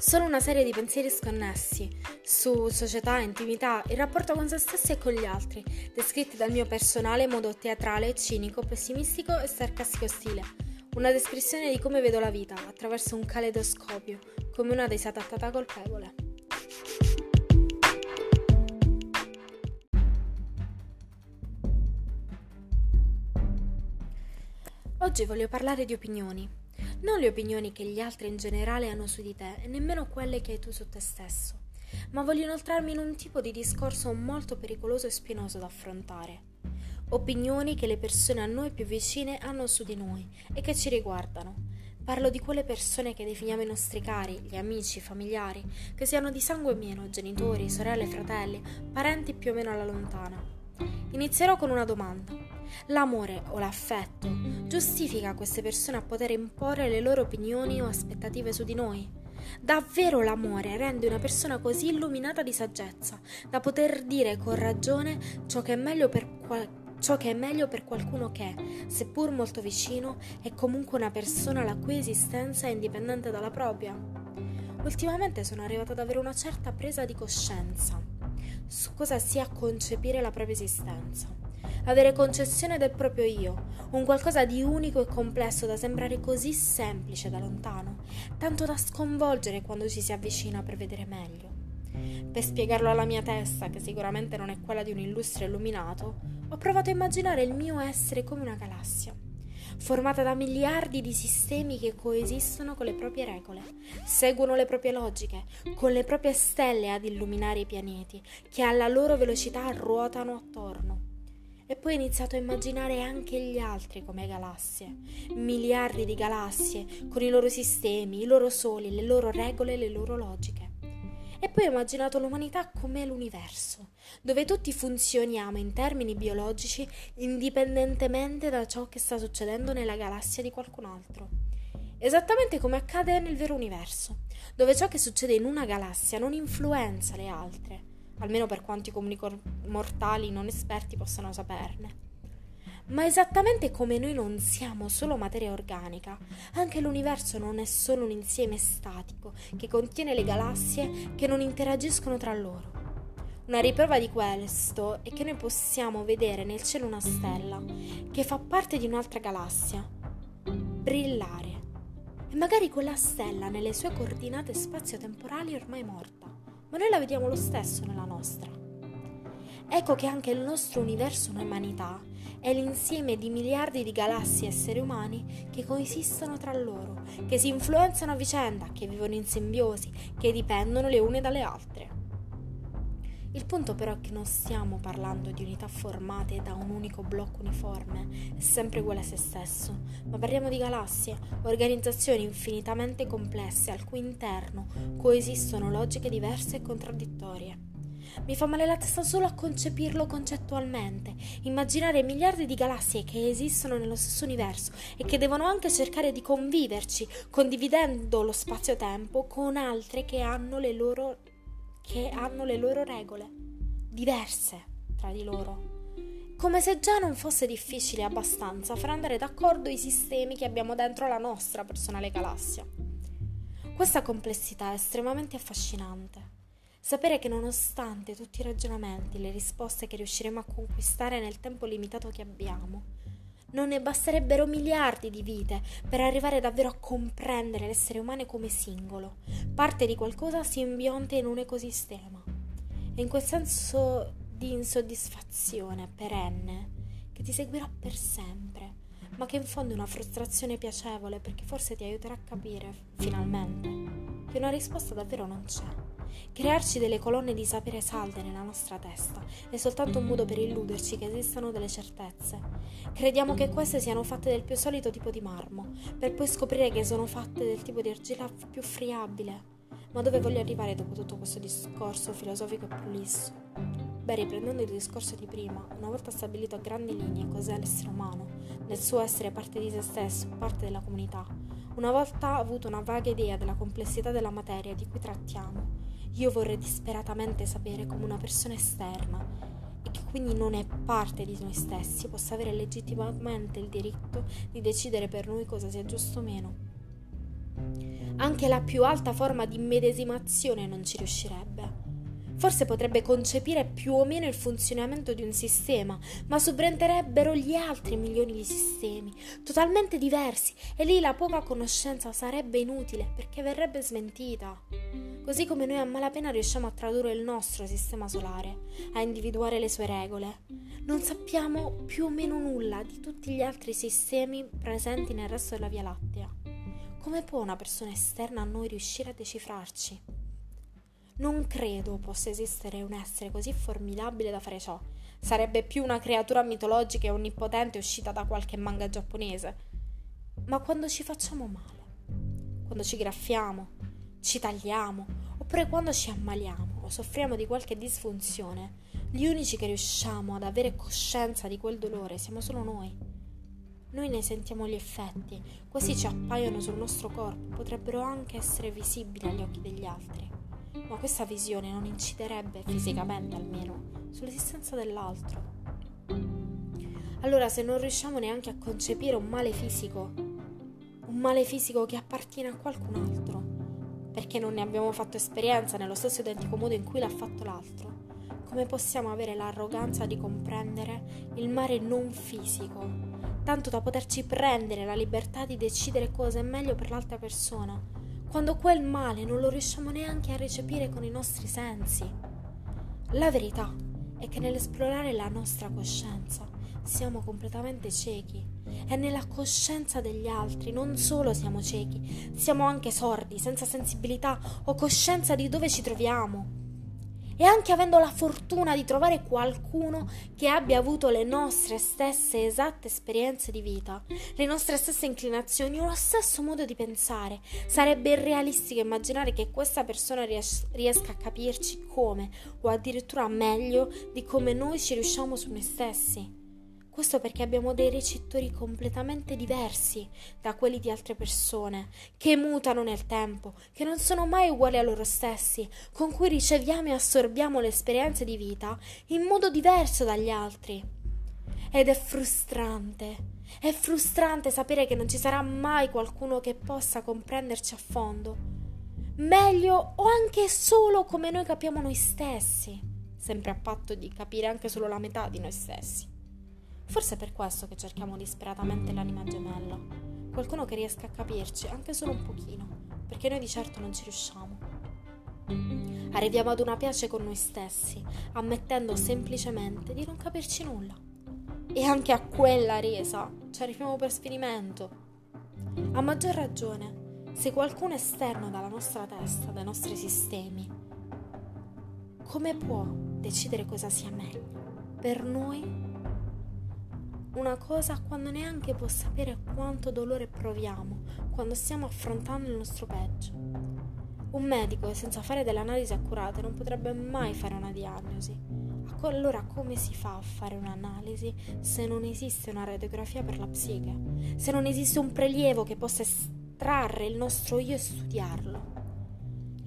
Solo una serie di pensieri sconnessi su società, intimità, il rapporto con se stessi e con gli altri, descritti dal mio personale modo teatrale, cinico, pessimistico e sarcastico stile. Una descrizione di come vedo la vita attraverso un caleidoscopio, come una disattattata colpevole. Oggi voglio parlare di opinioni. Non le opinioni che gli altri in generale hanno su di te e nemmeno quelle che hai tu su te stesso, ma voglio inoltrarmi in un tipo di discorso molto pericoloso e spinoso da affrontare. Opinioni che le persone a noi più vicine hanno su di noi e che ci riguardano. Parlo di quelle persone che definiamo i nostri cari, gli amici, i familiari, che siano di sangue meno, genitori, sorelle, fratelli, parenti più o meno alla lontana. Inizierò con una domanda. L'amore o l'affetto giustifica queste persone a poter imporre le loro opinioni o aspettative su di noi? Davvero l'amore rende una persona così illuminata di saggezza da poter dire con ragione ciò che è meglio per ciò che è meglio per qualcuno che, seppur molto vicino, è comunque una persona la cui esistenza è indipendente dalla propria. Ultimamente sono arrivata ad avere una certa presa di coscienza su cosa sia concepire la propria esistenza. Avere concessione del proprio io, un qualcosa di unico e complesso da sembrare così semplice da lontano, tanto da sconvolgere quando ci si avvicina per vedere meglio. Per spiegarlo alla mia testa, che sicuramente non è quella di un illustre illuminato, ho provato a immaginare il mio essere come una galassia formata da miliardi di sistemi che coesistono con le proprie regole, seguono le proprie logiche, con le proprie stelle ad illuminare i pianeti, che alla loro velocità ruotano attorno. E poi ho iniziato a immaginare anche gli altri come galassie, miliardi di galassie, con i loro sistemi, i loro soli, le loro regole, le loro logiche. E poi ho immaginato l'umanità come l'universo, dove tutti funzioniamo in termini biologici indipendentemente da ciò che sta succedendo nella galassia di qualcun altro. Esattamente come accade nel vero universo, dove ciò che succede in una galassia non influenza le altre, almeno per quanti comuni mortali non esperti possano saperne. Ma esattamente come noi non siamo solo materia organica, anche l'universo non è solo un insieme statico che contiene le galassie che non interagiscono tra loro. Una riprova di questo è che noi possiamo vedere nel cielo una stella che fa parte di un'altra galassia, brillare. E magari quella stella nelle sue coordinate spazio-temporali è ormai morta, ma noi la vediamo lo stesso nella nostra. Ecco che anche il nostro universo un'umanità è l'insieme di miliardi di galassie e esseri umani che coesistono tra loro, che si influenzano a vicenda, che vivono in simbiosi, che dipendono le une dalle altre. Il punto però è che non stiamo parlando di unità formate da un unico blocco uniforme sempre uguale a se stesso, ma parliamo di galassie, organizzazioni infinitamente complesse al cui interno coesistono logiche diverse e contraddittorie. Mi fa male la testa solo a concepirlo concettualmente, immaginare miliardi di galassie che esistono nello stesso universo e che devono anche cercare di conviverci, condividendo lo spazio-tempo con altre che hanno le loro, che hanno le loro regole, diverse tra di loro. Come se già non fosse difficile abbastanza far andare d'accordo i sistemi che abbiamo dentro la nostra personale galassia. Questa complessità è estremamente affascinante. Sapere che nonostante tutti i ragionamenti, le risposte che riusciremo a conquistare nel tempo limitato che abbiamo, non ne basterebbero miliardi di vite per arrivare davvero a comprendere l'essere umano come singolo, parte di qualcosa simbionte in un ecosistema. E in quel senso di insoddisfazione perenne che ti seguirà per sempre, ma che in fondo è una frustrazione piacevole perché forse ti aiuterà a capire, finalmente, che una risposta davvero non c'è. Crearci delle colonne di sapere salde nella nostra testa è soltanto un modo per illuderci che esistano delle certezze. Crediamo che queste siano fatte del più solito tipo di marmo, per poi scoprire che sono fatte del tipo di argilla più friabile. Ma dove voglio arrivare dopo tutto questo discorso filosofico e prolisso? Beh, riprendendo il discorso di prima, una volta stabilito a grandi linee cos'è l'essere umano, nel suo essere parte di se stesso, parte della comunità, una volta avuto una vaga idea della complessità della materia di cui trattiamo, io vorrei disperatamente sapere come una persona esterna e che quindi non è parte di noi stessi possa avere legittimamente il diritto di decidere per noi cosa sia giusto o meno. Anche la più alta forma di medesimazione non ci riuscirebbe. Forse potrebbe concepire più o meno il funzionamento di un sistema, ma subenterebbero gli altri milioni di sistemi, totalmente diversi, e lì la poca conoscenza sarebbe inutile perché verrebbe smentita. Così come noi a malapena riusciamo a tradurre il nostro sistema solare, a individuare le sue regole, non sappiamo più o meno nulla di tutti gli altri sistemi presenti nel resto della Via Lattea. Come può una persona esterna a noi riuscire a decifrarci? Non credo possa esistere un essere così formidabile da fare ciò. Sarebbe più una creatura mitologica e onnipotente uscita da qualche manga giapponese. Ma quando ci facciamo male, quando ci graffiamo, ci tagliamo, oppure quando ci ammaliamo o soffriamo di qualche disfunzione, gli unici che riusciamo ad avere coscienza di quel dolore siamo solo noi. Noi ne sentiamo gli effetti, quasi ci appaiono sul nostro corpo, potrebbero anche essere visibili agli occhi degli altri ma questa visione non inciderebbe fisicamente almeno sull'esistenza dell'altro. Allora se non riusciamo neanche a concepire un male fisico, un male fisico che appartiene a qualcun altro, perché non ne abbiamo fatto esperienza nello stesso identico modo in cui l'ha fatto l'altro, come possiamo avere l'arroganza di comprendere il male non fisico, tanto da poterci prendere la libertà di decidere cosa è meglio per l'altra persona? Quando quel male non lo riusciamo neanche a recepire con i nostri sensi. La verità è che nell'esplorare la nostra coscienza siamo completamente ciechi e nella coscienza degli altri non solo siamo ciechi, siamo anche sordi, senza sensibilità o coscienza di dove ci troviamo e anche avendo la fortuna di trovare qualcuno che abbia avuto le nostre stesse esatte esperienze di vita, le nostre stesse inclinazioni o lo stesso modo di pensare, sarebbe irrealistico immaginare che questa persona ries- riesca a capirci come o addirittura meglio di come noi ci riusciamo su noi stessi. Questo perché abbiamo dei recettori completamente diversi da quelli di altre persone, che mutano nel tempo, che non sono mai uguali a loro stessi, con cui riceviamo e assorbiamo le esperienze di vita in modo diverso dagli altri. Ed è frustrante, è frustrante sapere che non ci sarà mai qualcuno che possa comprenderci a fondo, meglio o anche solo come noi capiamo noi stessi, sempre a patto di capire anche solo la metà di noi stessi. Forse è per questo che cerchiamo disperatamente l'anima gemella, qualcuno che riesca a capirci anche solo un pochino, perché noi di certo non ci riusciamo. Arriviamo ad una pace con noi stessi, ammettendo semplicemente di non capirci nulla. E anche a quella resa ci arriviamo per sfinimento. A maggior ragione, se qualcuno esterno dalla nostra testa, dai nostri sistemi, come può decidere cosa sia meglio per noi una cosa quando neanche può sapere quanto dolore proviamo quando stiamo affrontando il nostro peggio. Un medico senza fare delle analisi accurate non potrebbe mai fare una diagnosi. Allora come si fa a fare un'analisi se non esiste una radiografia per la psiche? Se non esiste un prelievo che possa estrarre il nostro io e studiarlo?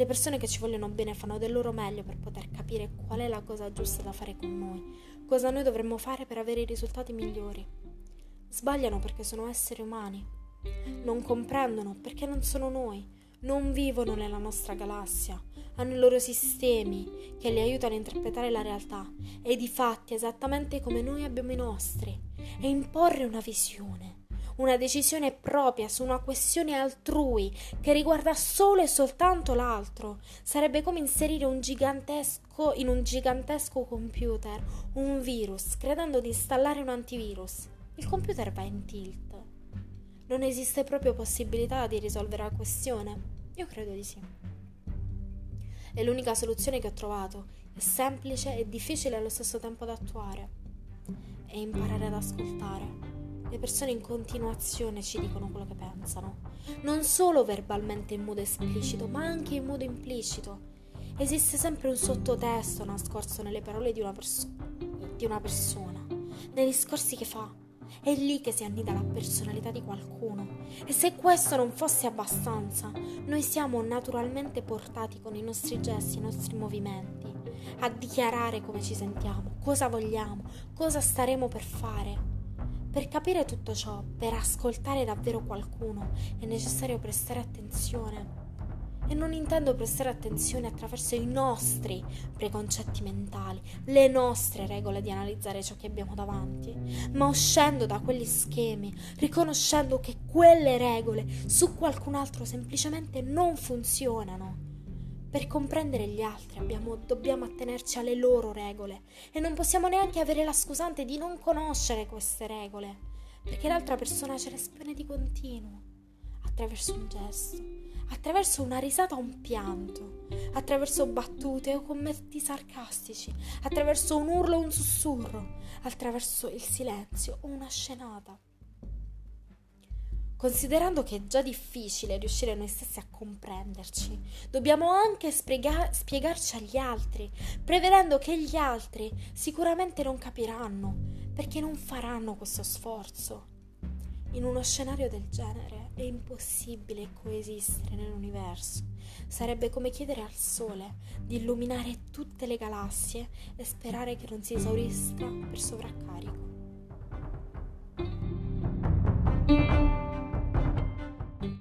Le persone che ci vogliono bene fanno del loro meglio per poter capire qual è la cosa giusta da fare con noi, cosa noi dovremmo fare per avere i risultati migliori. Sbagliano perché sono esseri umani. Non comprendono perché non sono noi, non vivono nella nostra galassia, hanno i loro sistemi che li aiutano a interpretare la realtà. E di fatti esattamente come noi abbiamo i nostri. E imporre una visione una decisione propria su una questione altrui che riguarda solo e soltanto l'altro. Sarebbe come inserire un gigantesco in un gigantesco computer un virus, credendo di installare un antivirus. Il computer va in tilt. Non esiste proprio possibilità di risolvere la questione? Io credo di sì. E l'unica soluzione che ho trovato è semplice e difficile allo stesso tempo da attuare. È imparare ad ascoltare. Le persone in continuazione ci dicono quello che pensano, non solo verbalmente in modo esplicito, ma anche in modo implicito. Esiste sempre un sottotesto nascosto nelle parole di una, pers- di una persona, nei discorsi che fa. È lì che si annida la personalità di qualcuno. E se questo non fosse abbastanza, noi siamo naturalmente portati con i nostri gesti, i nostri movimenti, a dichiarare come ci sentiamo, cosa vogliamo, cosa staremo per fare Per capire tutto ciò, per ascoltare davvero qualcuno, è necessario prestare attenzione. E non intendo prestare attenzione attraverso i nostri preconcetti mentali, le nostre regole di analizzare ciò che abbiamo davanti, ma uscendo da quegli schemi, riconoscendo che quelle regole su qualcun altro semplicemente non funzionano. Per comprendere gli altri abbiamo, dobbiamo attenerci alle loro regole e non possiamo neanche avere la scusante di non conoscere queste regole, perché l'altra persona ce le espone di continuo, attraverso un gesto, attraverso una risata o un pianto, attraverso battute o commenti sarcastici, attraverso un urlo o un sussurro, attraverso il silenzio o una scenata. Considerando che è già difficile riuscire noi stessi a comprenderci, dobbiamo anche spiega- spiegarci agli altri, prevedendo che gli altri sicuramente non capiranno, perché non faranno questo sforzo. In uno scenario del genere è impossibile coesistere nell'universo. Sarebbe come chiedere al Sole di illuminare tutte le galassie e sperare che non si esaurisca per sovraccarico.